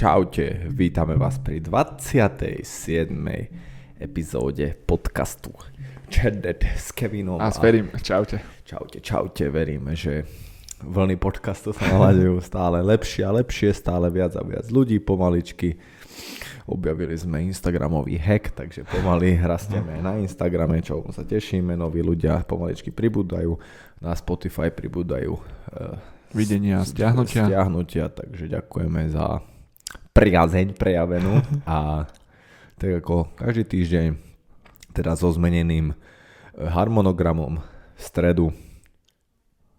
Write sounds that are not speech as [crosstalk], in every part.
Čaute, vítame vás pri 27. epizóde podcastu Chatdet s Kevinom. A s Ferim, čaute. Čaute, čaute, veríme, že vlny podcastu sa naladujú stále lepšie a lepšie, stále viac a viac ľudí pomaličky. Objavili sme Instagramový hack, takže pomaly [laughs] rastieme na Instagrame, čo sa tešíme, noví ľudia pomaličky pribúdajú, na Spotify pribúdajú uh, videnia, stiahnutia. Stiahnutia, takže ďakujeme za priazeň prejavenú [laughs] a tak ako každý týždeň teda so zmeneným eh, harmonogramom v stredu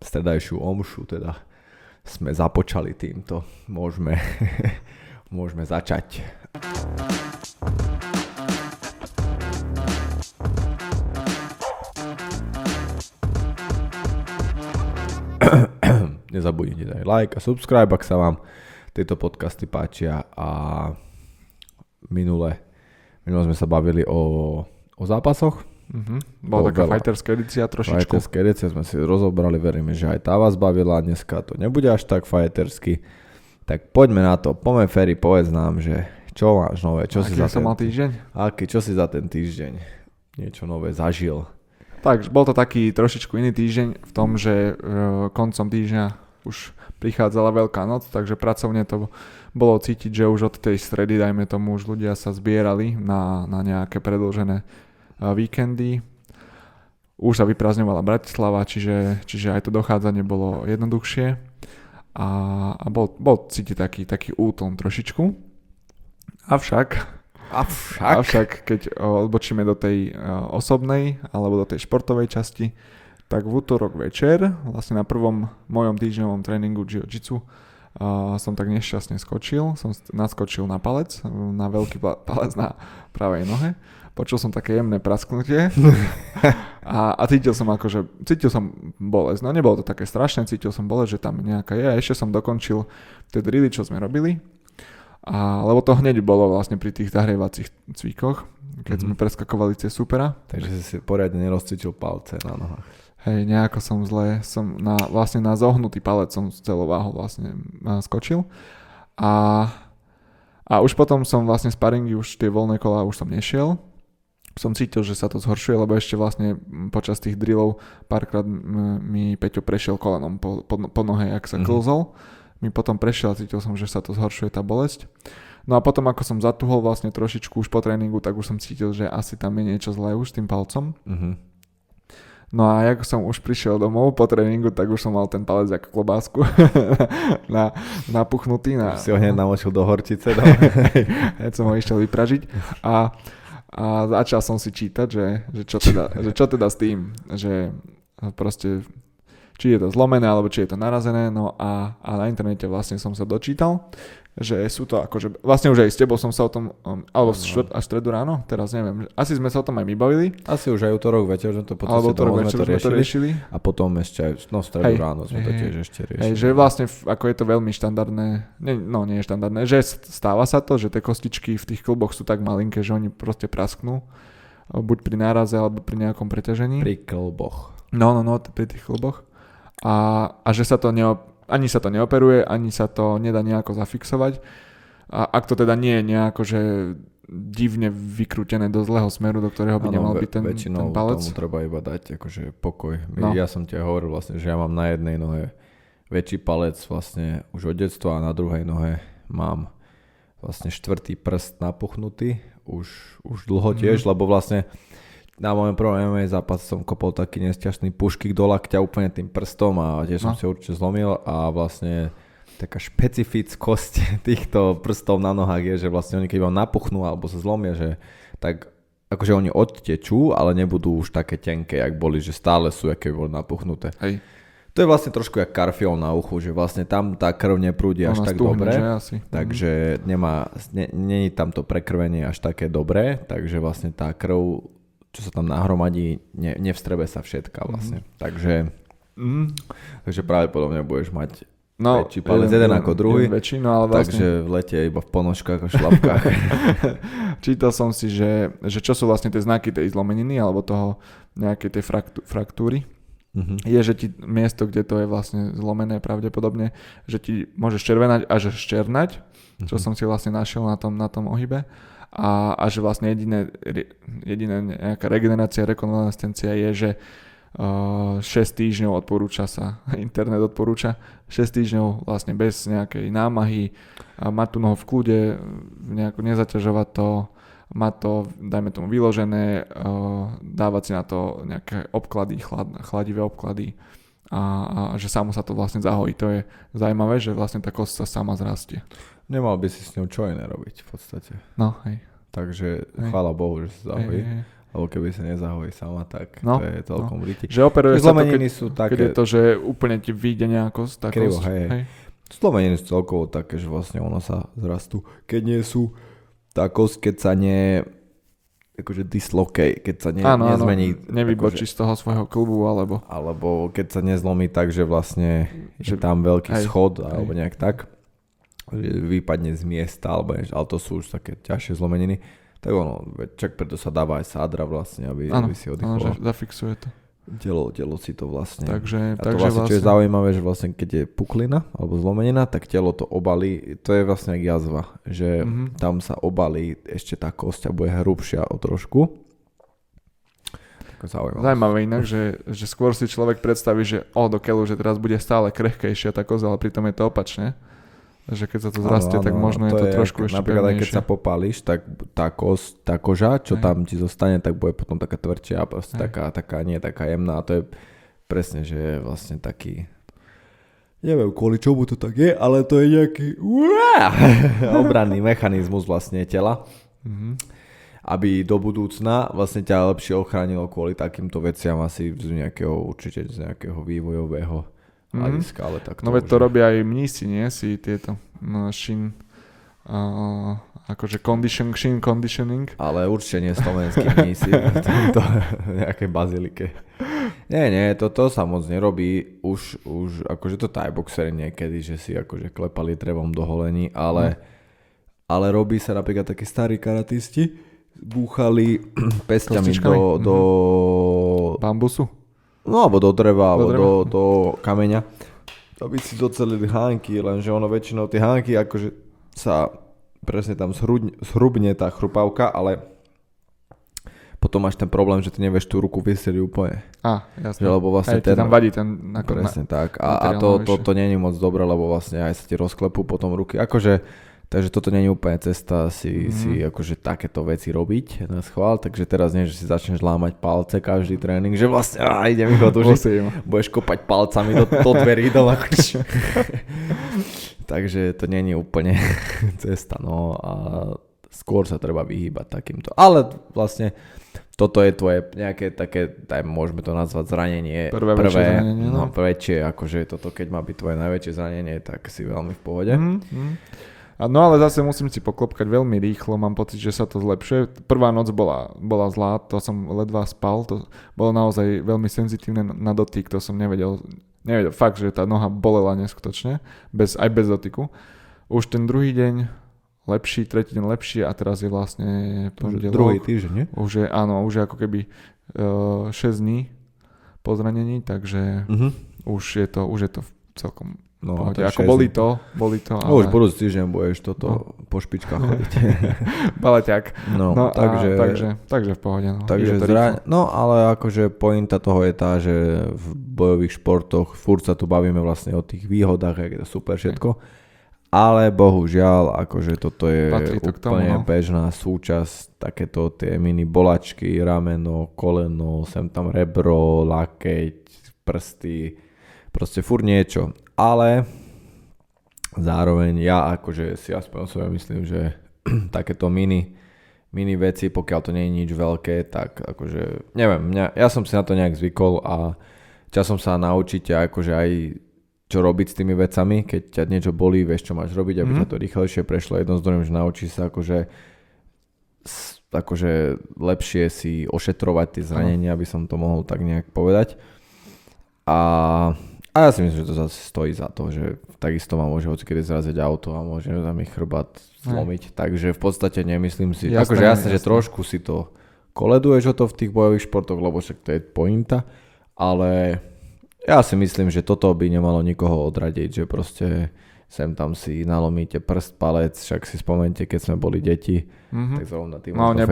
stredajšiu omšu teda sme započali týmto. Môžeme, [laughs] môžeme začať. [clears throat] Nezabudnite dať like a subscribe, ak sa vám tieto podcasty páčia a minule, minule sme sa bavili o, o zápasoch. Mm-hmm. Bola taká fighterská edícia trošičku. Fighterská edícia sme si rozobrali, veríme, že aj tá vás bavila, dneska to nebude až tak fightersky. Tak poďme na to, poďme Ferry, povedz nám, že čo máš nové, čo Aký si za ten, mal týždeň? Aký, čo si za ten týždeň niečo nové zažil? Tak, bol to taký trošičku iný týždeň v tom, že e, koncom týždňa už prichádzala Veľká noc, takže pracovne to bolo cítiť, že už od tej stredy, dajme tomu, už ľudia sa zbierali na, na nejaké predlžené e, víkendy. Už sa vyprázdňovala Bratislava, čiže, čiže aj to dochádzanie bolo jednoduchšie a, a bol, bol cítiť taký, taký útlom trošičku. Avšak Avšak. Avšak keď odbočíme do tej osobnej alebo do tej športovej časti, tak v útorok večer, vlastne na prvom mojom týždňovom tréningu jiu-jitsu, uh, som tak nešťastne skočil, som naskočil na palec, na veľký [laughs] palec na pravej nohe. Počul som také jemné prasknutie [laughs] a, a cítil som akože, cítil som bolesť. No nebolo to také strašné, cítil som bolesť, že tam nejaká je a ešte som dokončil tie drily, čo sme robili a, lebo to hneď bolo vlastne pri tých zahrievacích cvíkoch, keď mm-hmm. sme preskakovali tie supera. Takže si si poriadne nerozcvičil palce na nohách. Hej, nejako som zle, som na, vlastne na zohnutý palec som z celou váhou vlastne skočil. A, a už potom som vlastne sparingy, už tie voľné kola už som nešiel. Som cítil, že sa to zhoršuje, lebo ešte vlastne počas tých drillov párkrát mi Peťo prešiel kolenom po, po, po nohe, jak sa mm-hmm. klzol mi potom prešiel a cítil som, že sa to zhoršuje tá bolesť. No a potom ako som zatuhol vlastne trošičku už po tréningu, tak už som cítil, že asi tam je niečo zlé už s tým palcom. Uh-huh. No a ako som už prišiel domov po tréningu, tak už som mal ten palec ako klobásku [laughs] na, napuchnutý. Na, si ho hneď namočil do horčice. No? [laughs] hneď som ho išiel vypražiť. A, a začal som si čítať, že, že, čo teda, že čo teda s tým, že proste či je to zlomené, alebo či je to narazené, no a, a na internete vlastne som sa dočítal, že sú to akože, vlastne už aj s tebou som sa o tom, um, alebo štvrt, až stredu ráno, teraz neviem, asi sme sa o tom aj my bavili. Asi už aj útorok večer, že to potom alebo útorok večer to riešili, to riešili. A potom ešte aj, no v stredu hej, ráno sme hej, to tiež ešte riešili. Hej, že vlastne ako je to veľmi štandardné, nie, no nie je štandardné, že stáva sa to, že tie kostičky v tých kluboch sú tak malinké, že oni proste prasknú buď pri náraze alebo pri nejakom preťažení. Pri klboch. No, no, no, pri tých kluboch a, a že sa to neop, ani sa to neoperuje, ani sa to nedá nejako zafixovať. A ak to teda nie je nejako, že divne vykrútené do zlého smeru, do ktorého by ano, nemal byť ten, ten palec. tomu treba iba dať akože pokoj. No. Ja som ti hovoril vlastne, že ja mám na jednej nohe väčší palec vlastne už od detstva a na druhej nohe mám vlastne štvrtý prst napuchnutý už, už dlho tiež, mm. lebo vlastne na mojom prvom MMA zápase som kopol taký nesťažný pušky do lakťa úplne tým prstom a tiež som no. si určite zlomil a vlastne taká špecifickosť [laughs] týchto prstov na nohách je, že vlastne oni keď vám napuchnú alebo sa zlomia, že tak akože oni odtečú, ale nebudú už také tenké, jak boli, že stále sú, aké boli napuchnuté. Hej. To je vlastne trošku jak karfiol na uchu, že vlastne tam tá krv neprúdi až tak dobre, asi. takže nemá, nie, nie je tam to prekrvenie až také dobré, takže vlastne tá krv čo sa tam nahromadí, ne, nevstrebe sa všetka vlastne. Mm-hmm. Takže, mm, takže pravdepodobne budeš mať no, väčší palec jeden, jeden ako druhý. Väčší, no ale vlastne... Takže v lete iba v ponožkách a šlapkách. [laughs] Čítal som si, že, že čo sú vlastne tie znaky tej zlomeniny alebo toho nejakej tej fraktu, fraktúry. uh-huh. je, že ti miesto, kde to je vlastne zlomené pravdepodobne, že ti môžeš červenať a že ščernať, uh-huh. čo som si vlastne našiel na tom, na tom ohybe. A, a že vlastne jediné, jediné nejaká regenerácia, rekonvalescencia je, že uh, 6 týždňov odporúča sa, [laughs] internet odporúča 6 týždňov vlastne bez nejakej námahy, mať tú nohu v kľude, nejako nezaťažovať to, mať to, dajme tomu, vyložené, dávať si na to nejaké obklady, chlad, chladivé obklady a, a že samo sa to vlastne zahojí. To je zaujímavé, že vlastne tá kost sa sama zrastie. Nemal by si s ňou čo iné robiť v podstate. No, hej. Takže hej. chvála Bohu, že sa zahojí. Hej, hej. Lebo keby sa nezahojí sama, tak no, to je celkom no. Že operuje sa to, keď, sú také... keď je to, že úplne ti vyjde nejako tá Krivo. Hej. hej. Sú celkovo také, že vlastne ono sa zrastú. Keď nie sú tá kosť, keď sa ne akože dislocate, keď sa ne, áno, nezmení. Áno, nevybočí akože, z toho svojho klubu, alebo... Alebo keď sa nezlomí tak, že vlastne že, je tam veľký aj, schod, aj. alebo nejak tak, vypadne z miesta, alebo ale to sú už také ťažšie zlomeniny. Tak ono, čak preto sa dáva aj sádra vlastne, aby, áno, aby si oddychol. Áno, zafixuje to. Telo, telo si to vlastne. Takže, a to takže vlastne, čo je vlastne- zaujímavé, že vlastne keď je puklina alebo zlomenina, tak telo to obalí, to je vlastne jak jazva, že mm-hmm. tam sa obalí ešte tá kosť a bude hrubšia o trošku. Zaujímavé. Zaujímavé inak, že, že skôr si človek predstaví, že o do keľu, že teraz bude stále krehkejšia tá koza, ale pritom je to opačne že keď sa to zrastie, ano, tak možno to je to je, trošku ešte Napríklad aj keď sa popálíš, tak tá, kos, tá koža, čo aj. tam ti zostane, tak bude potom taká tvrdšia a proste taká, taká, nie taká jemná a to je presne, že je vlastne taký neviem kvôli čomu to tak je, ale to je nejaký [laughs] obranný mechanizmus vlastne tela. Mm-hmm aby do budúcna vlastne ťa lepšie ochránilo kvôli takýmto veciam asi z nejakého, určite z nejakého vývojového hľadiska, mm. ale tak No veď to robia aj mnísi, nie? Si tieto no, shin, uh, akože condition, shin conditioning. Ale určite nie slovenskí mnísi [laughs] v tomto [laughs] nejakej bazilike. Nie, nie, toto sa moc nerobí. Už, už akože to thai boxer niekedy, že si akože klepali drevom do holení, ale, mm. ale robí sa napríklad takí starí karatisti, búchali [clears throat] pestiami do, do... Bambusu? No alebo do dreva, do alebo dreva. Do, do kameňa. Aby si docelili hánky, lenže ono väčšinou tie hánky akože sa presne tam zhrubne, zhrubne tá chrupavka, ale potom máš ten problém, že ty nevieš tú ruku vysieť úplne. Á, jasne. Že, lebo vlastne aj ten, tam vadí ten... Ako presne na, tak. A, a to, to, to, to nie je moc dobré, lebo vlastne aj sa ti rozklepú potom ruky. Akože Takže toto nie je úplne cesta si, mm. si akože takéto veci robiť na schvál, takže teraz nie, že si začneš lámať palce každý tréning, že vlastne á, idem ich [laughs] odužiť, budeš kopať palcami do, do dverí dole. [laughs] takže to nie je úplne [laughs] cesta, no a skôr sa treba vyhýbať takýmto. Ale vlastne toto je tvoje nejaké také, daj, môžeme to nazvať zranenie. Prvé, prvé väčšie zranenie, no. no. väčšie, akože toto keď má byť tvoje najväčšie zranenie, tak si veľmi v pohode. Mm, mm. No ale zase musím si poklopkať veľmi rýchlo, mám pocit, že sa to zlepšuje. Prvá noc bola, bola zlá, to som ledva spal, to bolo naozaj veľmi senzitívne na dotyk, to som nevedel, nevedel, fakt, že tá noha bolela neskutočne, bez, aj bez dotyku. Už ten druhý deň lepší, tretí deň lepší a teraz je vlastne pondelok. Druhý týždeň, nie? Už je, áno, už je ako keby uh, 6 dní po zranení, takže uh-huh. už, je to, už je to celkom No, Pohode, ako boli to, boli to. Ale... No už budúci týždeň budeš toto no. po špičkách [laughs] chodiť. Baleťak. No, no takže, takže, takže v pohode. No, takže zra... no ale akože pointa toho je tá, že v bojových športoch furt sa tu bavíme vlastne o tých výhodách, jak je to super všetko. Ale bohužiaľ, akože toto je to úplne tomu, no. bežná súčasť, takéto tie mini bolačky, rameno, koleno, sem tam rebro, lakeť, prsty, proste furt niečo ale zároveň ja akože si aspoň o sebe myslím, že [clears throat] takéto mini, mini veci, pokiaľ to nie je nič veľké, tak akože, neviem, mňa, ja som si na to nejak zvykol a časom sa naučíte akože aj čo robiť s tými vecami, keď ťa niečo bolí, vieš čo máš robiť, aby mm-hmm. ťa to rýchlejšie prešlo. Jedno z druhým, že naučíš sa akože akože lepšie si ošetrovať tie zranenia, aby som to mohol tak nejak povedať. A a ja si myslím, že to zase stojí za to, že takisto ma môže kedy zraziť auto a môže sa mi chrbát zlomiť. Aj. Takže v podstate nemyslím si, jasné, akože jasné, jasné, že trošku si to koleduješ o to v tých bojových športoch, lebo však to je pointa, ale Ja si myslím, že toto by nemalo nikoho odradiť, že proste sem tam si nalomíte prst, palec, však si spomente, keď sme boli deti, mm-hmm. tak zrovna tým no, nie,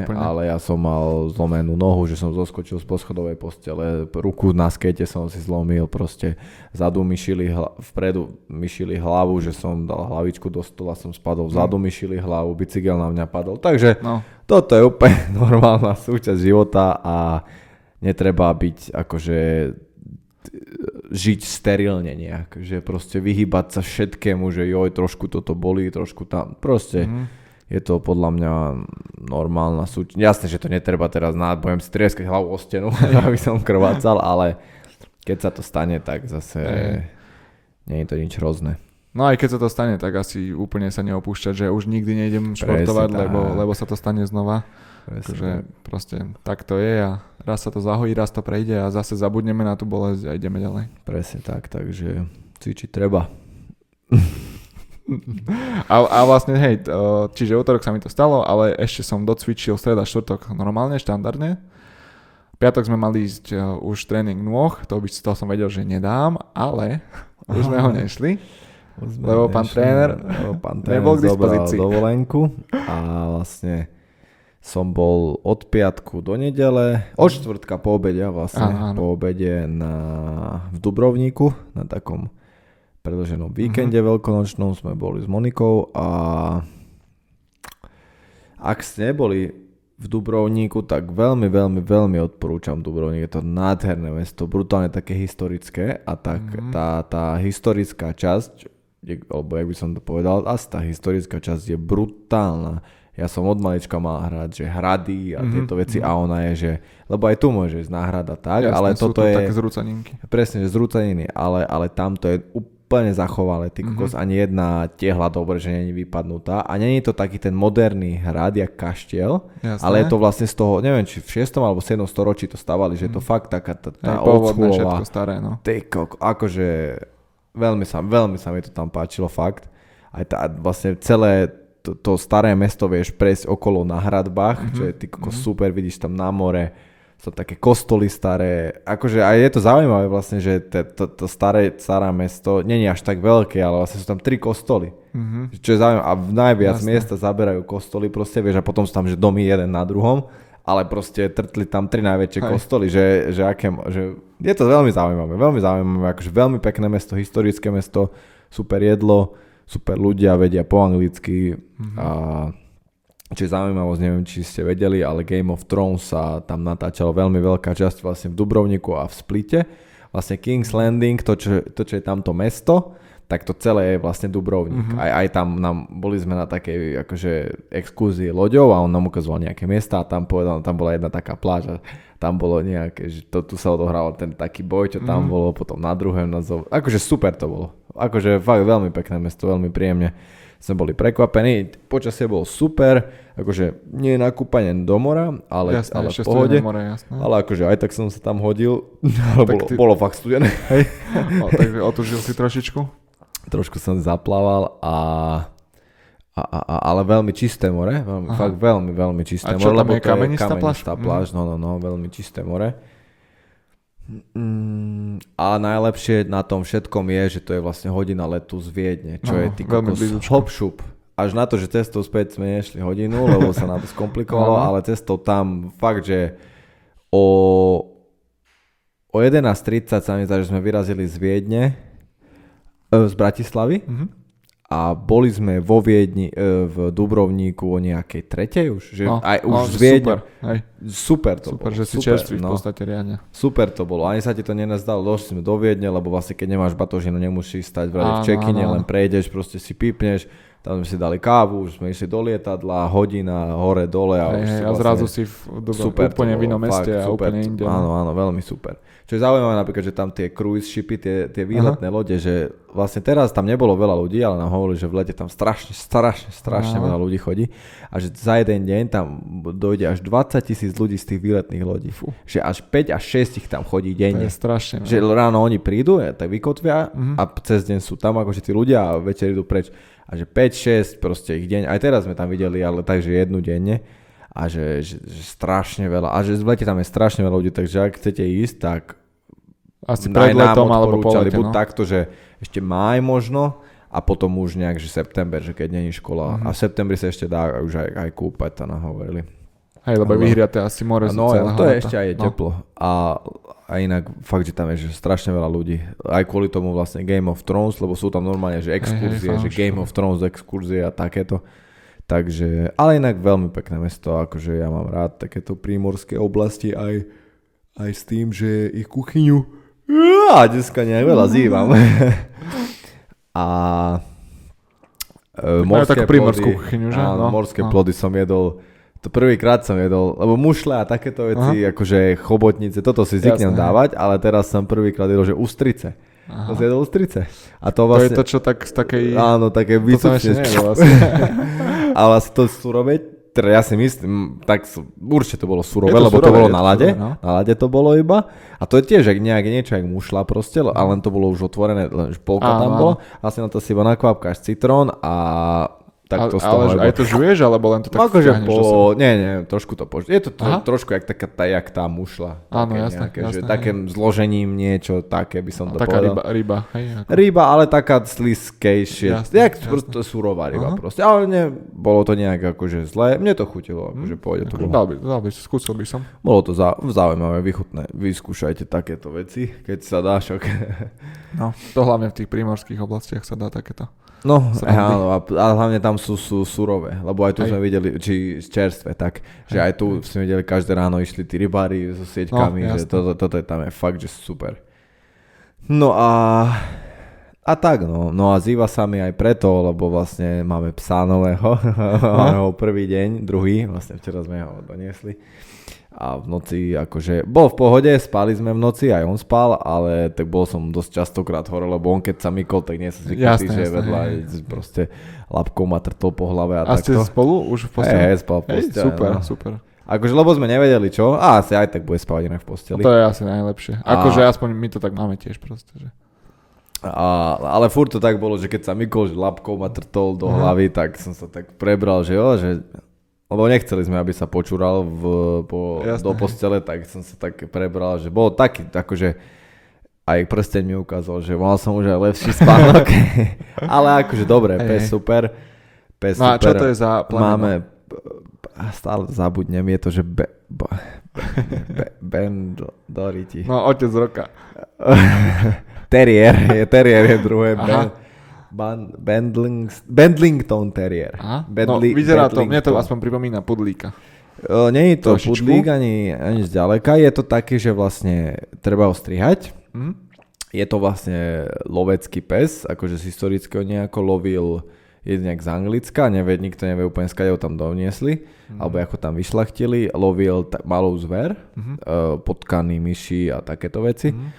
úplne. ale ja som mal zlomenú nohu, že som zoskočil z poschodovej postele, ruku na skete som si zlomil, proste zadu mi šili hla, vpredu mi šili hlavu, že som dal hlavičku do stola, som spadol, vzadu mm. mi šili hlavu, bicykel na mňa padol, takže no. toto je úplne [laughs] normálna súčasť života a netreba byť akože žiť sterilne nejak, že proste vyhybať sa všetkému, že joj, trošku toto bolí, trošku tam, proste mm. je to podľa mňa normálna súč. Jasné, že to netreba teraz na, budem si trieskať hlavu o stenu, [laughs] aby som krvácal, ale keď sa to stane, tak zase mm. nie je to nič hrozné. No aj keď sa to stane, tak asi úplne sa neopúšťať, že už nikdy nejdem športovať, lebo, lebo sa to stane znova. Takže proste tak to je a raz sa to zahojí, raz to prejde a zase zabudneme na tú bolesť a ideme ďalej. Presne tak, takže cvičiť treba. a, a vlastne, hej, čiže útorok sa mi to stalo, ale ešte som docvičil streda, štvrtok normálne, štandardne. Piatok sme mali ísť uh, už tréning nôh, to by to som vedel, že nedám, ale už sme ho nešli. lebo pán tréner, lebo pán tréner nebol k dispozícii. dovolenku a vlastne som bol od piatku do nedele, od štvrtka po obede vlastne, áno, áno. po obede na, v Dubrovníku, na takom predlženom víkende uh-huh. veľkonočnom sme boli s Monikou a ak ste neboli v Dubrovníku, tak veľmi, veľmi, veľmi odporúčam Dubrovník. Je to nádherné mesto, brutálne také historické a tak uh-huh. tá, tá historická časť, alebo jak by som to povedal, asi tá historická časť je brutálna ja som od malička mal hrať, že hrady a mm-hmm. tieto veci mm-hmm. a ona je, že, lebo aj tu môže ísť náhrada tak, Jasne, ale toto je... také zrúcaninky. Presne, že zrúcaniny, ale, ale tam to je úplne zachovalé, ty kokos, mm-hmm. ani jedna tehla dobre, že není vypadnutá a není to taký ten moderný hrad, jak kaštiel, Jasne. ale je to vlastne z toho, neviem, či v 6. alebo 7. storočí to stavali, že je to mhm. fakt taká tá, tá všetko staré, no. Ty kok, akože veľmi sa, veľmi sa mi to tam páčilo, fakt. Aj tá, vlastne celé to, to staré mesto vieš prejsť okolo na hradbách, mm-hmm. čo je ty mm-hmm. super, vidíš tam na more, sú také kostoly staré, akože aj je to zaujímavé vlastne, že to, to, staré, staré mesto není až tak veľké, ale vlastne sú tam tri kostoly, mm-hmm. čo je zaujímavé a v najviac Jasne. miesta zaberajú kostoly proste, vieš, a potom sú tam, že domy jeden na druhom, ale proste trtli tam tri najväčšie Hej. kostoly, že, že, aké, že je to veľmi zaujímavé, veľmi zaujímavé, akože veľmi pekné mesto, historické mesto, super jedlo, super ľudia, vedia po anglicky mm-hmm. a čo je zaujímavosť, neviem, či ste vedeli, ale Game of Thrones sa tam natáčalo veľmi veľká časť vlastne v Dubrovniku a v Splite. Vlastne King's Landing, to čo, to, čo je tamto mesto, tak to celé je vlastne Dubrovník. Mm-hmm. Aj, aj tam nám, boli sme na takej akože exkúzii loďou a on nám ukazoval nejaké miesta a tam povedal, tam bola jedna taká pláž a tam bolo nejaké, že to, tu sa odohral ten taký boj, čo tam mm-hmm. bolo, potom na druhém nazov. Akože super to bolo. Akože fakt veľmi pekné mesto, veľmi príjemne sme boli prekvapení. Počasie bolo super, akože nie na kúpanie do mora, ale, jasné, ale v pohode. More, jasné. Ale akože aj tak som sa tam hodil, [laughs] ale bolo, ty... bolo fakt studené. [laughs] Hej. O, takže otužil si trošičku? Trošku som zaplával a, a, a, ale veľmi čisté more, veľmi, fakt veľmi, veľmi čisté a more. lebo je kamenistá pláž? pláž, no, no, no, veľmi čisté more. Mm, a najlepšie na tom všetkom je, že to je vlastne hodina letu z Viedne, čo no, je ty hop šup. Až na to, že cestou späť sme nešli hodinu, lebo sa nám to skomplikovalo, no. ale cestou tam fakt, že o, o 11.30 sa mi zdá, že sme vyrazili z Viedne, e, z Bratislavy. Mm-hmm a boli sme vo Viedni, e, v Dubrovníku o nejakej tretej už, že no, aj už no, z Viedne. Super, hej. super to super, bolo. že si super, čerstvý no. v podstate riadne. Super to bolo, ani sa ti to nenazdalo, došli sme do Viedne, lebo vlastne keď nemáš batožinu, nemusíš stať v v čekine, len prejdeš, proste si pípneš, tam sme si dali kávu, už sme išli do lietadla, hodina, hore, dole a, hey, a vlastne, zrazu si v, v, super úplne v inom meste a super, úplne inde. Áno, áno, veľmi super. Čo je zaujímavé napríklad, že tam tie cruise shipy, tie, tie výletné Aha. lode, že vlastne teraz tam nebolo veľa ľudí, ale nám hovorili, že v lete tam strašne, strašne, strašne Aha. veľa ľudí chodí a že za jeden deň tam dojde až 20 tisíc ľudí z tých výletných lodí. Fú. Že až 5 až 6 ich tam chodí denne. To je strašne. Že ráno oni prídu, tak vykotvia uh-huh. a cez deň sú tam akože tí ľudia a večer idú preč. A že 5-6 proste ich deň, aj teraz sme tam videli, ale takže jednu denne a že, že, že strašne veľa, a že v lete tam je strašne veľa ľudí, takže ak chcete ísť, tak Asi pred letom alebo po lete, no? Takto, že ešte máj možno a potom už nejak, že september, že keď není škola. Mm-hmm. A v septembri sa ešte dá už aj, aj kúpať, to nahovorili. Hej, lebo Ale... vyhriate asi more No, to je ešte aj no. teplo. A, a inak fakt, že tam je že strašne veľa ľudí. Aj kvôli tomu vlastne Game of Thrones, lebo sú tam normálne, že exkurzie, hey, že Game of Thrones exkurzie a takéto. Takže, ale inak veľmi pekné mesto, akože ja mám rád takéto prímorské oblasti aj, aj s tým, že ich kuchyňu a dneska nejak veľa zývam. [laughs] a e, morské plody, kuchyňu, že? Áno, no, morské no. plody som jedol to prvýkrát som jedol, lebo mušle a takéto veci, Aha. akože chobotnice, toto si zvyknem Jasné, dávať, ale teraz som prvýkrát jedol, že ústrice. Aha. To si jedol ústrice. A to, vlastne, to je to, čo tak z takej... Áno, také vycúčne. [laughs] vlastne. a vlastne to surové, teda ja si myslím, tak určite to bolo surové, to lebo surové, to bolo na lade. no? Na lade to bolo iba. A to je tiež jak nejak niečo, jak mušla proste, ale len to bolo už otvorené, len polka áno, tam bola. Vlastne na to si iba nakvapkáš citrón a tak to ale, ale aj to žuješ, alebo len to tak akože po, nie, nie, trošku to pož... Je to to trošku jak taká tá, jak tá mušla. Áno, jasné, nejaké, jasné. Že takým zložením niečo také by som to taká povedal. Taká ryba, ryba, hej? Ako... Ryba, ale taká sliskejšia. Jasné, jak jasné. proste surová ryba Aha. proste. Ale nie, bolo to nejak akože zlé. Mne to chutilo, akože hm. pôjde to. Dal by, dal by, skúsil by som. Bolo to zau, zaujímavé, vychutné. Vyskúšajte takéto veci, keď sa dá šok. no, to hlavne v tých primorských oblastiach sa dá takéto. No, áno, a, a hlavne tam sú, sú surové, lebo aj tu aj. sme videli, či čerstvé, tak, že aj tu sme videli, každé ráno išli tí rybári so sieťkami, no, že toto, toto je tam je fakt, že super. No a, a tak no, no a zýva sa mi aj preto, lebo vlastne máme psa nového, [laughs] no. prvý deň, druhý, vlastne včera sme ho doniesli a v noci akože bol v pohode, spali sme v noci, aj on spal, ale tak bol som dosť častokrát hore, lebo on keď sa mykol, tak nie sa zvyknutý, že jasné, vedľa hej. proste labkou ma trtol po hlave a, a takto. A ste spolu už v posteli? Hej, spal v posteli. super, no. super. Akože, lebo sme nevedeli čo, a asi aj tak bude spávať inak v posteli. To je asi najlepšie. Akože a... aspoň my to tak máme tiež proste, že... A, ale furt to tak bolo, že keď sa mykol, že labkou ma trtol do hlavy, tak som sa tak prebral, že jo, že lebo nechceli sme, aby sa počúral v, po, do postele, tak som sa tak prebral, že bol taký, akože aj prsteň mi ukázal, že mal som už aj lepší spánok, [laughs] ale akože dobre, hey. pes super, pes no super. a čo to je za plemeno? Máme, stále zabudnem, je to, že be, be, be, Ben Doriti. No, otec roka. [laughs] terrier, je terrier, je druhé Aha. Ben. Ban, Bendling, Bendlington Terrier. Aha, Bendli, no, vyzerá to, mne to aspoň pripomína pudlíka. Uh, nie je to Trošičku. pudlík ani, ani zďaleka, je to také, že vlastne treba ho strihať. Mm. Je to vlastne lovecký pes, akože z historického nejako lovil jednak z Anglicka, nevie, nikto nevie úplne skade ho tam doniesli, mm. alebo ako tam vyšlachtili, lovil t- malú zver, mm-hmm. uh, potkany, myši a takéto veci. Mm.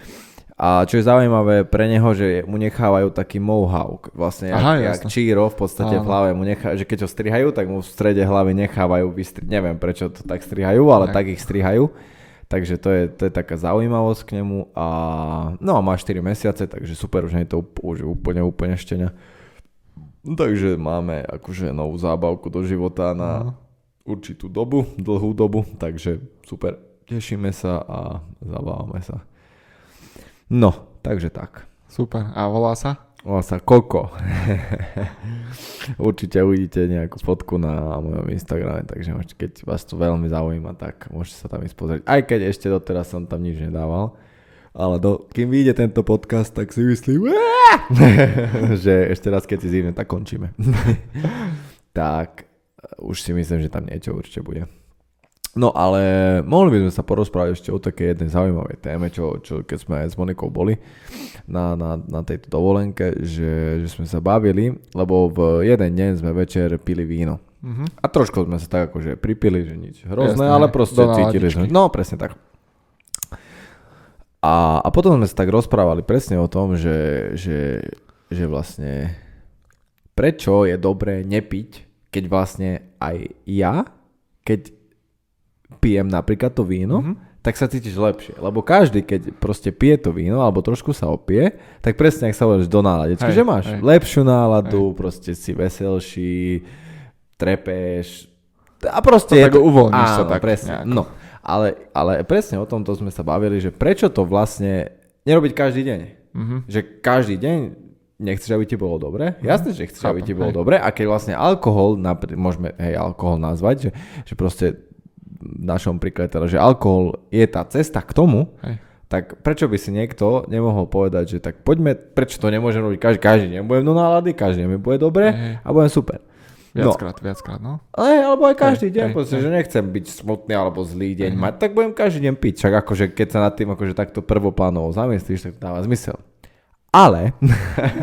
A čo je zaujímavé pre neho, že mu nechávajú taký mohawk, vlastne Aha, jak, jak číro v podstate Aha. v hlave mu nechá, že keď ho strihajú, tak mu v strede hlavy nechávajú vystri- neviem prečo to tak strihajú, ale tak, tak ich strihajú. Takže to je, to je taká zaujímavosť k nemu a no a má 4 mesiace, takže super, už nie je to už úplne úplne štenia. Takže máme akože novú zábavku do života na Aha. určitú dobu, dlhú dobu, takže super, tešíme sa a zabávame sa. No, takže tak. Super. A volá sa? Volá sa Koko. Určite uvidíte nejakú fotku na mojom Instagrame, takže keď vás to veľmi zaujíma, tak môžete sa tam ísť pozrieť. Aj keď ešte doteraz som tam nič nedával. Ale do, kým vyjde tento podcast, tak si myslím, [laughs] že ešte raz, keď si zívne, tak končíme. [laughs] tak už si myslím, že tam niečo určite bude. No ale mohli by sme sa porozprávať ešte o také jednej zaujímavej téme, čo, čo keď sme aj s Monikou boli na, na, na tejto dovolenke, že, že sme sa bavili, lebo v jeden deň sme večer pili víno. Uh-huh. A trošku sme sa tak akože pripili, že nič hrozné, Jasné, ale proste cítili sme. No presne tak. A, a potom sme sa tak rozprávali presne o tom, že, že, že vlastne prečo je dobré nepiť, keď vlastne aj ja, keď pijem napríklad to víno, mm-hmm. tak sa cítiš lepšie. Lebo každý, keď proste pije to víno, alebo trošku sa opije, tak presne ak sa hovoríš do náladečky, že máš hej. lepšiu náladu, hej. proste si veselší, trepeš a proste... No, tak to, uvoľníš áno, sa tak. presne. No, ale, ale presne o tomto sme sa bavili, že prečo to vlastne nerobiť každý deň. Mm-hmm. Že každý deň nechceš, aby ti bolo dobre. Jasné, že chceš, aby ti bolo dobre. A keď vlastne alkohol, môžeme hej, alkohol nazvať, že, že proste v našom príklade teda, že alkohol je tá cesta k tomu, hej. tak prečo by si niekto nemohol povedať, že tak poďme, prečo to nemôžem robiť každý, každý deň budem do nálady, každý deň mi bude dobre hej. a budem super. Viackrát, no. viackrát, no. Ale, alebo aj každý hej, deň, hej, proste, hej. že nechcem byť smutný alebo zlý deň hej. mať, tak budem každý deň piť. Však akože keď sa nad tým akože takto prvoplánovo zamyslíš, tak to dáva zmysel. Ale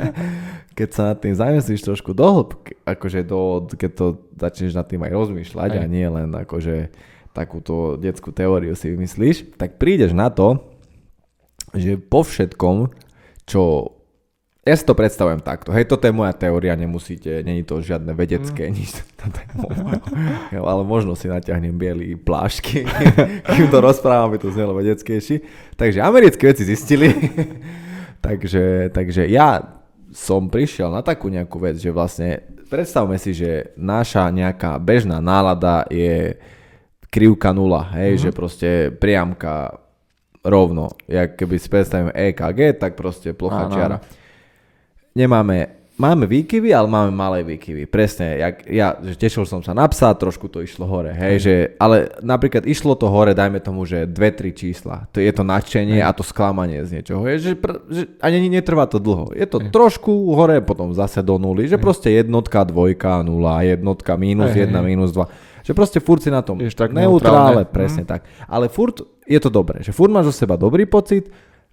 [laughs] keď sa nad tým zamyslíš trošku do akože do, keď to začneš nad tým aj rozmýšľať aj. a nie len akože takúto detskú teóriu si vymyslíš, tak prídeš na to, že po všetkom, čo ja si to predstavujem takto. Hej, toto je moja teória, nemusíte, není to žiadne vedecké, mm. nič. [laughs] ale možno si natiahnem biely plášky, [laughs] kým to rozprávam, aby to znelo vedeckejší. Takže americké veci zistili, [laughs] Takže, takže ja som prišiel na takú nejakú vec, že vlastne predstavme si, že naša nejaká bežná nálada je krivka nula, hej, mm-hmm. že proste priamka rovno, jak keby si predstavíme EKG, tak proste plocha čiara. Nemáme máme výkyvy, ale máme malé výkyvy. Presne, jak, ja že tešil som sa na psa, trošku to išlo hore, hej, mm. že, ale napríklad išlo to hore, dajme tomu, že dve, tri čísla. To je to nadšenie mm. a to sklamanie z niečoho. Je, že, pr, že ani netrvá to dlho. Je to mm. trošku hore, potom zase do nuly, že proste jednotka, dvojka, nula, jednotka, mínus mm. jedna, mínus dva. Že proste furt si na tom tak neutrále, presne mm. tak. Ale furt je to dobré, že furt máš zo seba dobrý pocit,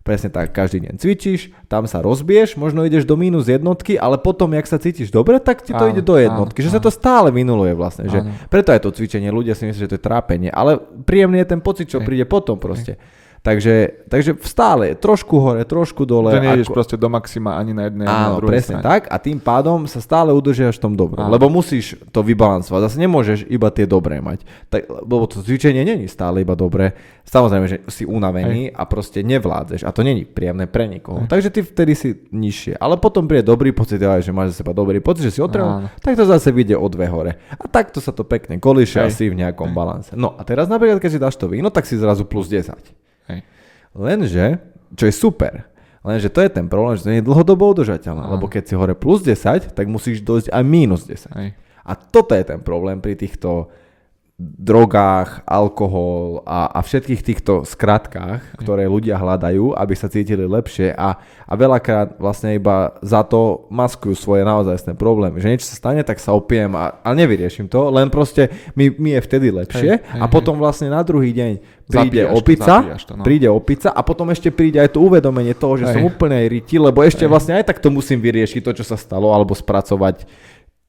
Presne tak, každý deň cvičíš, tam sa rozbiješ, možno ideš do mínus jednotky, ale potom, jak sa cítiš dobre, tak ti to áno, ide do jednotky. Áno, že áno. sa to stále minuluje vlastne. Že preto je to cvičenie, ľudia si myslia, že to je trápenie, ale príjemný je ten pocit, čo príde potom proste. Takže, takže stále trošku hore, trošku dole. Že nejdeš ako... proste do maxima ani na jednej, ani na druhej presne strane. tak a tým pádom sa stále udržiaš v tom dobrom. Lebo musíš to vybalancovať. Zase nemôžeš iba tie dobré mať. Tak, lebo to cvičenie není stále iba dobré. Samozrejme, že si unavený Hej. a proste nevládzeš. A to není príjemné pre nikoho. Hej. Takže ty vtedy si nižšie. Ale potom príde dobrý pocit, že máš za seba dobrý pocit, že si otreval, tak to zase vyjde o dve hore. A takto sa to pekne kolíše asi v nejakom Hej. balanse. No a teraz napríklad, keď si dáš to víno, tak si zrazu plus 10. Hej. Lenže, čo je super, lenže to je ten problém, že to nie je dlhodobo udržateľné, lebo keď si hore plus 10, tak musíš dojsť aj minus 10. Hej. A toto je ten problém pri týchto drogách, alkohol a, a všetkých týchto skratkách, ktoré ľudia hľadajú, aby sa cítili lepšie a, a veľakrát vlastne iba za to maskujú svoje naozajstné problémy. Že niečo sa stane, tak sa opijem a, a nevyriešim to, len proste mi, mi je vtedy lepšie hej, hej, a potom vlastne na druhý deň príde zapíjaš opica, to, no. príde opica a potom ešte príde aj to uvedomenie toho, že hej. som úplne riti, lebo ešte hej. vlastne aj tak to musím vyriešiť, to, čo sa stalo, alebo spracovať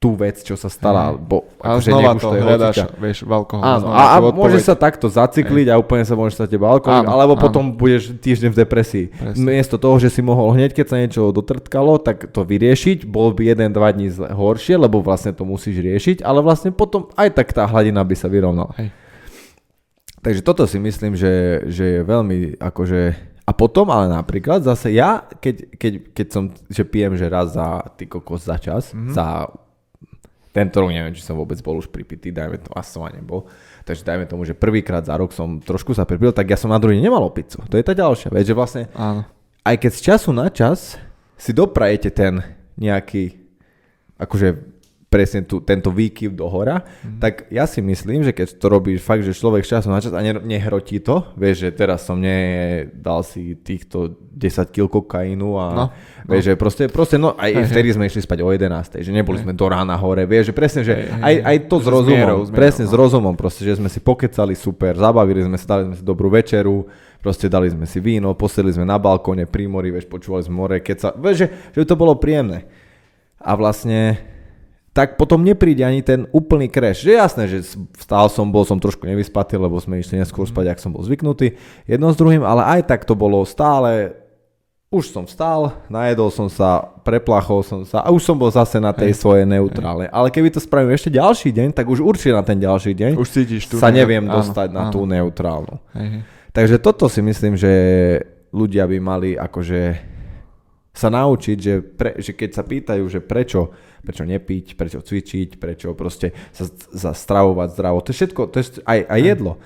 tú vec, čo sa stala. Bo, a akože znova to, to hľadáš, vieš, v alkohol. Áno, a, a môže sa takto zacykliť a úplne sa môže stať teba alkohol, alebo áno. potom budeš týždeň v depresii. Presne. Miesto toho, že si mohol hneď, keď sa niečo dotrtkalo, tak to vyriešiť, bol by jeden, dva dní horšie, lebo vlastne to musíš riešiť, ale vlastne potom aj tak tá hladina by sa vyrovnala. Hej. Takže toto si myslím, že, že je veľmi akože a potom ale napríklad zase ja, keď, keď, keď som, že pijem, že raz za ty kokos za čas, mm-hmm. za tento rok neviem, či som vôbec bol už pripitý, dajme to, asi som nebol. Takže dajme tomu, že prvýkrát za rok som trošku sa pripil, tak ja som na druhý nemal pizzu. To je tá ďalšia vec, že vlastne Áno. aj keď z času na čas si doprajete ten nejaký akože presne tu, tento výkyv do hora, mm. tak ja si myslím, že keď to robíš fakt, že človek časom na čas a ne, nehrotí to, vieš, že teraz som ne, dal si týchto 10 kg kokainu a no, vieš, no. že proste, proste no aj hey, vtedy sme išli spať o 11, že neboli sme do rána hore, vieš, že presne, že hey, aj, aj to s rozumom, zmierou, zmierou, presne no. s rozumom, proste, že sme si pokecali super, zabavili sme sa, dali sme si dobrú večeru, proste dali sme si víno, posedli sme na balkóne pri mori, vieš, počúvali sme more, keď sa, vieš, že, že to bolo príjemné. A vlastne tak potom nepríde ani ten úplný crash. Že jasné, že stál som, bol som trošku nevyspatý, lebo sme išli neskôr spať, ak som bol zvyknutý, jedno s druhým, ale aj tak to bolo stále, už som vstal, najedol som sa, preplachol som sa a už som bol zase na tej hej, svojej neutrále. Ale keby to spravím ešte ďalší deň, tak už určite na ten ďalší deň už cítiš tú sa neviem áno, dostať áno. na tú neutrálnu. Hej, hej. Takže toto si myslím, že ľudia by mali akože sa naučiť, že, pre, že keď sa pýtajú, že prečo prečo nepiť, prečo cvičiť, prečo proste sa, sa stravovať zdravo. To je všetko, to je aj, aj jedlo.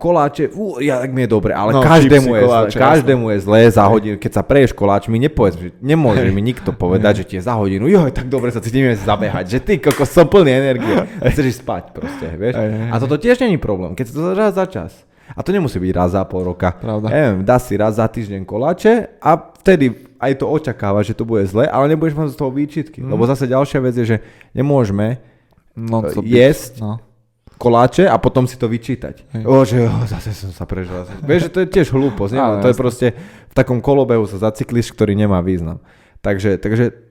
koláče, fú, ja, tak mi je dobre, ale no, každému, je koláče, zle, každému je zlé za hodinu, keď sa preješ koláč, mi nepovedz, že nemôže mi nikto povedať, že ti je za hodinu, joj, tak dobre sa cítim zabehať, že ty koko som plný energie, chceš ísť spať proste, vieš. A toto tiež není problém, keď sa to raz za čas. A to nemusí byť raz za pol roka. Pravda. Neviem, dá si raz za týždeň koláče a vtedy aj to očakáva, že to bude zle, ale nebudeš mať z toho výčitky. Mm. Lebo zase ďalšia vec je, že nemôžeme no, jesť no koláče a potom si to vyčítať. O, že oh, [laughs] zase som sa prežil. Vieš, že to je tiež hlúposť. Nie? [laughs] to je proste v takom kolobehu sa zacykliš, ktorý nemá význam. Takže, takže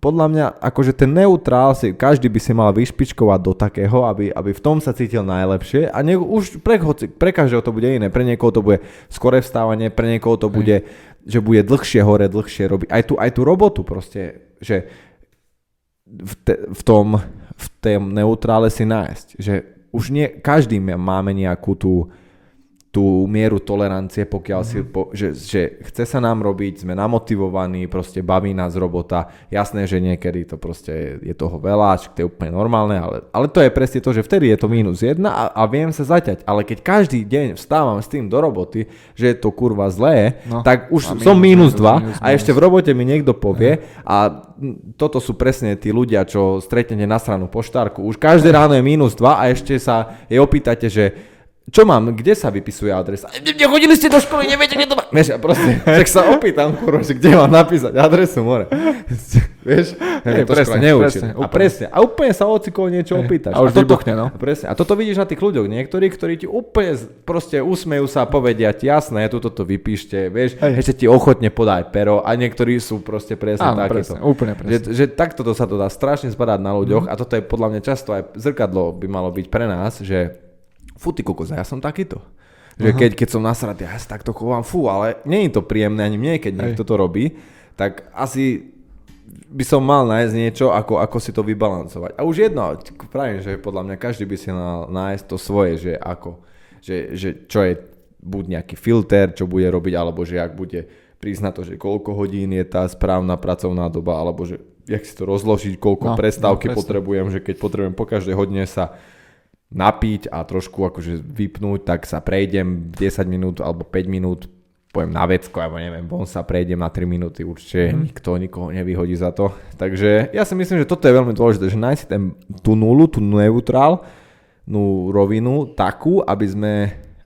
podľa mňa, akože ten neutrál si, každý by si mal vyšpičkovať do takého, aby, aby v tom sa cítil najlepšie a ne, už pre, pre každého to bude iné. Pre niekoho to bude skore vstávanie, pre niekoho to bude, že bude dlhšie hore, dlhšie robiť. Aj tú, aj tú robotu proste, že v, te, v tom v tom neutrále si nájsť. Že už nie, každý máme nejakú tú, tú mieru tolerancie, pokiaľ mm-hmm. si, mhm. po, že, že chce sa nám robiť, sme namotivovaní, proste baví nás robota. Jasné, že niekedy to proste je, je toho veľa, to je úplne normálne, ale, ale to je presne to, že vtedy je to mínus jedna a, a viem sa zaťať. Ale keď každý deň vstávam s tým do roboty, že je to kurva zlé, no, tak už som mínus dva a ešte v robote mi niekto povie a toto sú presne tí ľudia, čo stretnete na stranu poštárku. Už každé ráno je mínus dva a ešte sa jej opýtate, že čo mám, kde sa vypisuje adresa? Nechodili ste do školy, neviete, kde to má. Vieš, proste, [laughs] tak sa opýtam, kurva, že kde mám napísať adresu, more. [laughs] Vieš, hey, to presne, neučil. Presne, a presne, a úplne sa ocikol niečo hey, opýtaš. A už a toto, vybuchne, no. Presne, a toto vidíš na tých ľuďoch, niektorí, ktorí ti úplne proste usmejú sa a povedia ti, jasné, tu toto vypíšte, vieš, hey. ešte ti ochotne podaj pero a niektorí sú proste presne Áno, takéto. Presne, úplne presne. Že, že takto to sa to dá strašne spadať na ľuďoch mm. a toto je podľa mňa často aj zrkadlo by malo byť pre nás, že fú ty kokos, ja som takýto. Že keď, keď som nasratý, ja sa takto chovám, fú, ale nie je to príjemné ani mne, keď niekto to robí, tak asi by som mal nájsť niečo, ako, ako si to vybalancovať. A už jedno, pravím, že podľa mňa každý by si mal nájsť to svoje, že ako, že, že čo je buď nejaký filter, čo bude robiť, alebo že ak bude prísť na to, že koľko hodín je tá správna pracovná doba, alebo že jak si to rozložiť, koľko no, prestávky no, potrebujem, že keď potrebujem po každej hodine sa napiť a trošku akože vypnúť, tak sa prejdem 10 minút alebo 5 minút, poviem na vecko, alebo neviem, von sa prejdem na 3 minúty, určite mm. nikto nikoho nevyhodí za to. Takže ja si myslím, že toto je veľmi dôležité, že nájsť ten, tú nulu, tú neutrál, rovinu takú, aby sme,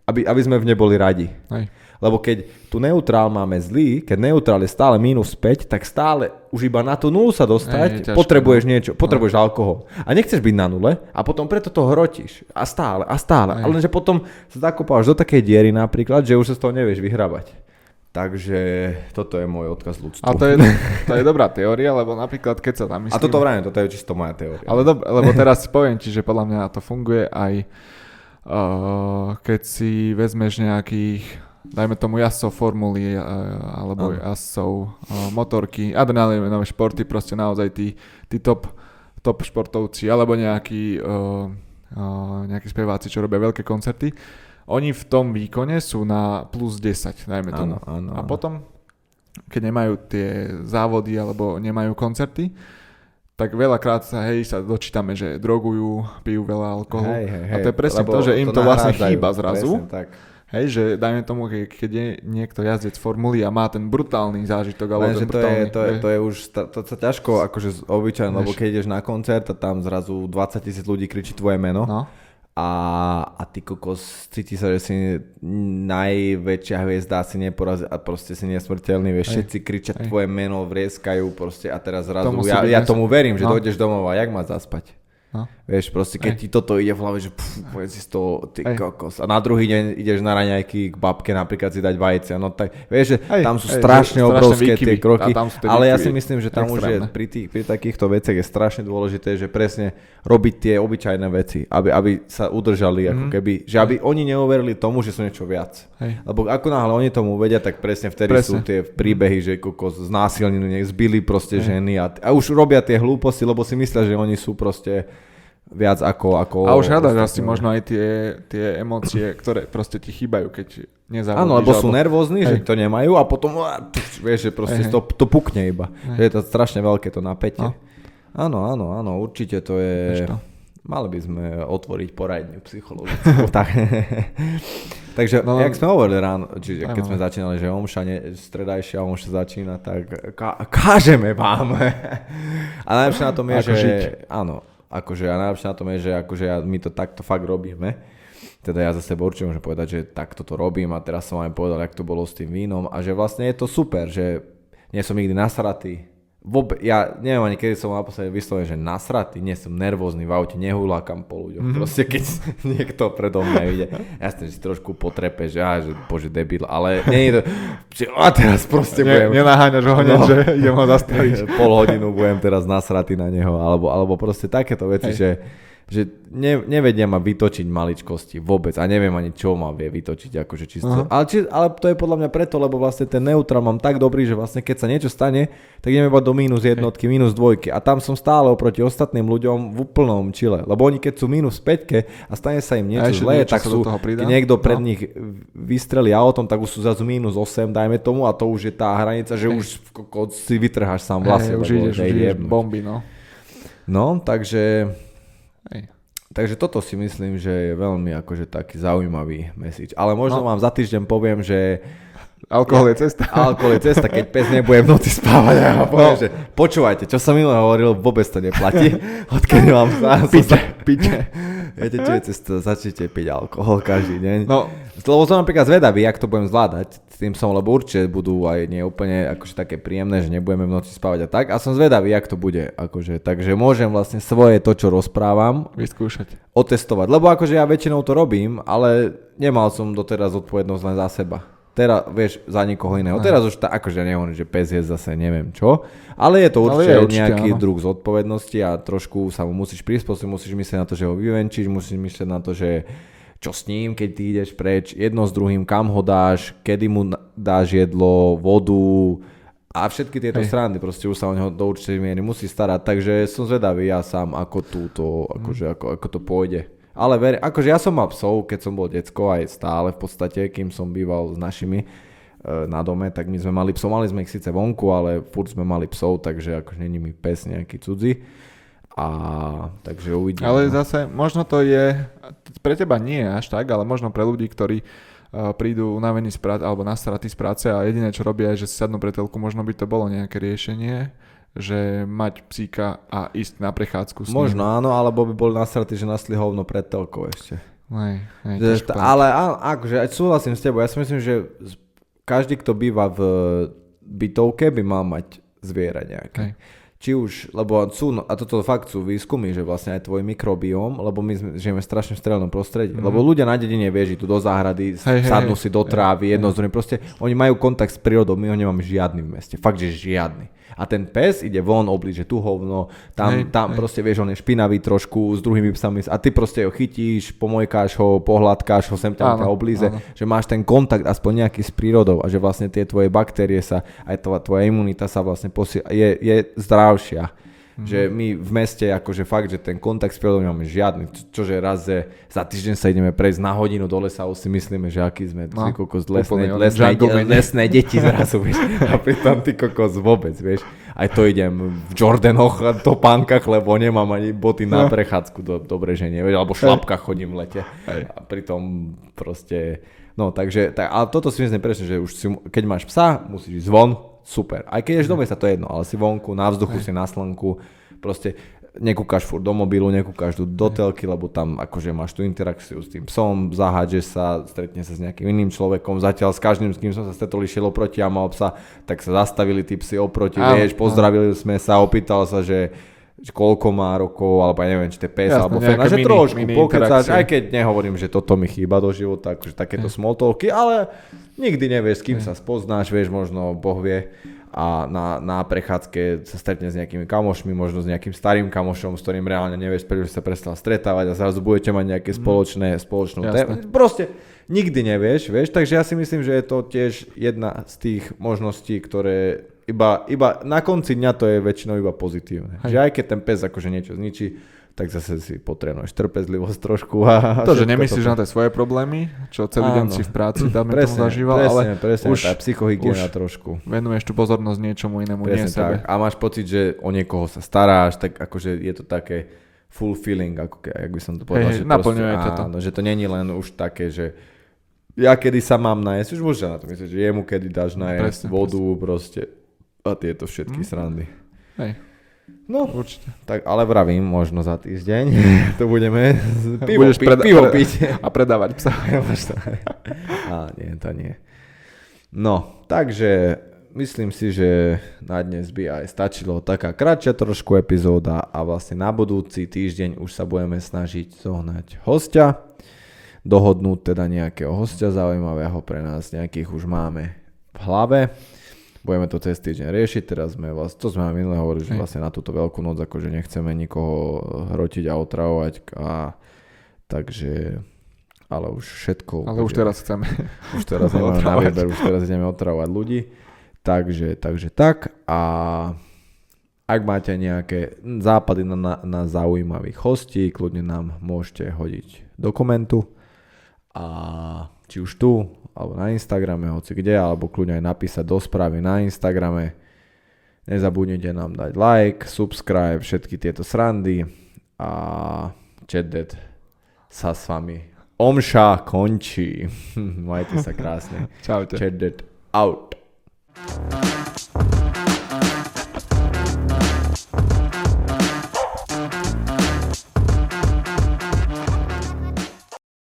aby, aby sme v nej boli radi. Aj. Lebo keď tu neutrál máme zlý, keď neutrál je stále minus 5, tak stále už iba na tú nulu sa dostať, Ej, ťažké, potrebuješ no. niečo, potrebuješ no. alkohol. A nechceš byť na nule a potom preto to hrotíš. A stále, a stále. Ale že potom sa zakopáš do takej diery napríklad, že už sa z toho nevieš vyhrabať. Takže toto je môj odkaz ľudstvu. A to je, to je dobrá teória, lebo napríklad keď sa tam. A toto vrajme, toto je čisto moja teória. Ale dob- lebo teraz poviem ti, že podľa mňa to funguje aj uh, keď si vezmeš nejakých dajme tomu jazdcov formuly alebo uh. jazdcov motorky, adrenalinové športy, proste naozaj tí, tí top, top športovci alebo nejakí, uh, uh, nejakí speváci, čo robia veľké koncerty, oni v tom výkone sú na plus 10, dajme tomu. Áno, áno, A potom, keď nemajú tie závody alebo nemajú koncerty, tak veľakrát sa, hej, sa dočítame, že drogujú, pijú veľa alkoholu. Hej, hej, hej, a to je presne to, že im to, to vlastne chýba zrazu. Presne, tak. Hej, že dajme tomu, keď je niekto jazdec formuly a má ten brutálny zážitok, alebo ten to, brutálny, je, to, je, to je už, to, to sa ťažko akože obyčajné, lebo keď ideš na koncert a tam zrazu 20 tisíc ľudí kričí tvoje meno no. a, a ty kokos cíti sa, že si najväčšia hviezda si neporazí a proste si nesmrteľný, vieš, všetci kričia Hej. tvoje meno, vrieskajú proste a teraz zrazu, ja, ja tomu verím, že no. dojdeš domov a jak má zaspať? No. Vieš, proste keď Aj. ti toto ide v hlave, že pff, povedz si z toho, ty Aj. kokos. A na druhý deň ideš na raňajky k babke napríklad si dať vajcia. No tak, vieš, že Aj. tam sú Aj, strašne Aj, obrovské strašne tie kroky. Ale ja si myslím, že tam Extrémne. už je pri, tých, pri takýchto veciach je strašne dôležité, že presne robiť tie obyčajné veci, aby, aby sa udržali, mm. ako mhm. keby, že aby oni neuverili tomu, že sú niečo viac. Aj. Lebo ako náhle oni tomu vedia, tak presne vtedy presne. sú tie príbehy, že kokos znásilnili, zbili proste Aj. ženy a, a už robia tie hlúposti, lebo si myslia, že oni sú proste viac ako... ako a už hľadaš asi možno aj tie, tie emócie, ktoré proste ti chýbajú, keď nezávodíš. Áno, lebo sú nervózni, hej. že to nemajú a potom vieš, že proste hej, to, to pukne iba. Hej. Že je to strašne veľké to napätie. No. Áno, áno, áno, určite to je... Mali by sme otvoriť poradňu psychologickú. [laughs] tak. Takže, no, jak sme hovorili ráno, čiže keď sme začínali, že omša, ne, stredajšia omša začína, tak ká, kážeme vám. [laughs] a najlepšie na tom je, Ako že... Žiť. Áno, akože a najlepšie na tom je, že akože ja, my to takto fakt robíme. Teda ja za seba určite môžem povedať, že takto to robím a teraz som aj povedal, jak to bolo s tým vínom a že vlastne je to super, že nie som nikdy nasratý, Vobe, ja neviem ani kedy som naposledy vyslovil, že nasratý, nie som nervózny v aute, nehulákam po ľuďoch. Mm-hmm. Proste keď [laughs] niekto predo mňa ide, jasne, že si trošku potrepe, že, á, že bože debil, ale nie je to, že a teraz proste ne, budem... Nenaháňaš ho hneď, no, že idem ho zastaviť. [laughs] Pol hodinu budem teraz nasratý na neho, alebo, alebo proste takéto veci, Hej. že že ne, nevedia ma vytočiť maličkosti vôbec a neviem ani čo ma vie vytočiť akože čisto. Ale, či, ale to je podľa mňa preto, lebo vlastne ten neutrál mám tak dobrý, že vlastne keď sa niečo stane, tak ideme iba do mínus jednotky, minus dvojky a tam som stále oproti ostatným ľuďom v úplnom čile, lebo oni keď sú minus 5 a stane sa im niečo zlé, tak sú, keď niekto pred no. nich vystrelí autom, tak už sú zase minus 8, dajme tomu a to už je tá hranica, že Hej. už si vytrháš sám už ideš, už ideš bomby, no. No, takže Hej. Takže toto si myslím, že je veľmi akože taký zaujímavý message. Ale možno no. vám za týždeň poviem, že Alkohol je cesta. [laughs] Alkohol je cesta, keď pes nebude v noci spávať. Ja poviem, no. že počúvajte, čo som minule hovoril, vôbec to neplatí. [laughs] Odkedy vám sa... Pite, pite. Viete, čo je cesta? Začnite piť alkohol každý deň. No. Lebo som napríklad zvedavý, jak to budem zvládať. Tým som, lebo určite budú aj nie úplne akože také príjemné, že nebudeme v noci spávať a tak. A som zvedavý, jak to bude. Akože, takže môžem vlastne svoje to, čo rozprávam, vyskúšať. Otestovať. Lebo akože ja väčšinou to robím, ale nemal som doteraz odpovednosť len za seba. Teraz, vieš, za nikoho iného. Teraz už, ta, akože nehovorím, že pes je zase neviem čo, ale je to určite, je určite nejaký áno. druh zodpovednosti a trošku sa mu musíš prispôsobiť, musíš myslieť na to, že ho vyvenčíš, musíš myslieť na to, že čo s ním, keď ty ideš preč, jedno s druhým, kam ho dáš, kedy mu dáš jedlo, vodu a všetky tieto Hej. strany, proste už sa o neho do určitej miery musí starať, takže som zvedavý ja sám, ako túto, akože, ako, ako to pôjde. Ale ver, akože ja som mal psov, keď som bol decko aj stále v podstate, kým som býval s našimi e, na dome, tak my sme mali psov, mali sme ich síce vonku, ale furt sme mali psov, takže akože není mi pes nejaký cudzí. A takže uvidíme. Ale zase možno to je, pre teba nie až tak, ale možno pre ľudí, ktorí uh, prídu unavení z práce alebo nasratí z práce a jediné čo robia je, že si sadnú pre telku, možno by to bolo nejaké riešenie že mať psíka a ísť na prechádzku s Možno ním. áno, alebo by bol nasratý, že nasli hovno pred telkou ešte. Hej, hej, že, ale akože aj súhlasím s tebou, ja si myslím, že každý, kto býva v bytovke, by mal mať zviera nejaké. Hej či už, lebo sú, no, a toto fakt sú výskumy, že vlastne aj tvoj mikrobióm, lebo my žijeme v strašne strelnom prostredí, mm. lebo ľudia na dedine vieš, tu do záhrady, hej, sadnú hej, si do trávy, hej, jedno z druhým, proste oni majú kontakt s prírodou, my ho nemáme žiadny v meste, fakt, že žiadny. A ten pes ide von, obliže tu hovno, tam, hej, tam hej. proste vieš, on je špinavý trošku s druhými psami a ty proste ho chytíš, pomojkáš ho, pohľadkáš ho, sem tam oblíze, áno. že máš ten kontakt aspoň nejaký s prírodou a že vlastne tie tvoje baktérie sa, aj tvoja, tvoja imunita sa vlastne posi- je, je zdravá ďalšia. Mm-hmm. Že my v meste, akože fakt, že ten kontakt s prírodou nemáme žiadny. Čože raz že za týždeň sa ideme prejsť na hodinu do lesa a si myslíme, že aký sme no, ty kokos lesné, lesné, lesné, lesné deti zrazu, vieš. [laughs] A pritom ty kokos vôbec, vieš. Aj to idem v Jordanoch a topánkach, lebo nemám ani boty na no. prechádzku, do, dobre, že nie, vieš. Alebo v šlapkách chodím v lete. A pritom proste... No, takže, tak, ale toto si myslím presne, že už si, keď máš psa, musíš ísť von, super. Aj keď ješ do mesta, to je jedno, ale si vonku, na vzduchu, si na slnku, proste nekúkaš furt do mobilu, nekúkaš do, do telky, lebo tam akože máš tú interakciu s tým psom, zahádžeš sa, stretne sa s nejakým iným človekom, zatiaľ s každým, s kým som sa stretol, išiel oproti a mal psa, tak sa zastavili tí psi oproti, áno, vieš, pozdravili áno. sme sa, opýtal sa, že koľko má rokov, alebo ja neviem, či to je pes, Jasne, alebo fena, že mini, trošku pokecať, aj keď nehovorím, že toto mi chýba do života, akože takéto small talky, ale nikdy nevieš, s kým sa spoznáš, vieš, možno Boh vie a na, na prechádzke sa stretne s nejakými kamošmi, možno s nejakým starým kamošom, s ktorým reálne nevieš, prečo sa prestal stretávať a zrazu budete mať nejaké mhm. spoločné, spoločnú tému. Proste nikdy nevieš, vieš, takže ja si myslím, že je to tiež jedna z tých možností, ktoré iba, iba na konci dňa to je väčšinou iba pozitívne. Hej. Že aj keď ten pes akože niečo zničí, tak zase si potrenuješ trpezlivosť trošku. A to, že nemyslíš to... na tie svoje problémy, čo celý deň si v práci dáme presne, tomu zažíval, presne, ale presne, už, tá psychohygiena trošku. venuješ tú pozornosť niečomu inému, presne nie tak. sebe. A máš pocit, že o niekoho sa staráš, tak akože je to také fulfilling, ako ke, jak by som to povedal. Hey, že naplňuje proste, áno, že to není len už také, že ja kedy sa mám najesť, už môžeš na to myslieť, že jemu kedy dáš najesť, presne, vodu presne. proste a tieto všetky mm. srandy. Hej. No, určite. Tak, ale vravím, možno za týždeň [laughs] to budeme pivo, Budeš preda- pivo piť. A predávať psa. [laughs] a nie, to nie. No, takže myslím si, že na dnes by aj stačilo taká kratšia trošku epizóda a vlastne na budúci týždeň už sa budeme snažiť zohnať hostia, dohodnúť teda nejakého hostia zaujímavého pre nás, nejakých už máme v hlave. Budeme to cez týždeň riešiť, teraz sme vlastne, to sme minulé hovorili, že vlastne na túto veľkú noc akože nechceme nikoho hrotiť a otravovať a takže ale už všetko... Ale už teraz chceme. [laughs] Už teraz nemáme na výber, už teraz ideme otravovať ľudí. Takže, takže tak a ak máte nejaké západy na, na, na zaujímavých hostí, kľudne nám môžete hodiť do komentu a či už tu, alebo na Instagrame, hoci kde, alebo kľudne aj napísať do správy na Instagrame. Nezabudnite nám dať like, subscribe, všetky tieto srandy a ChatDead sa s vami omša končí. [laughs] Majte sa krásne. Čaute. ChatDead out.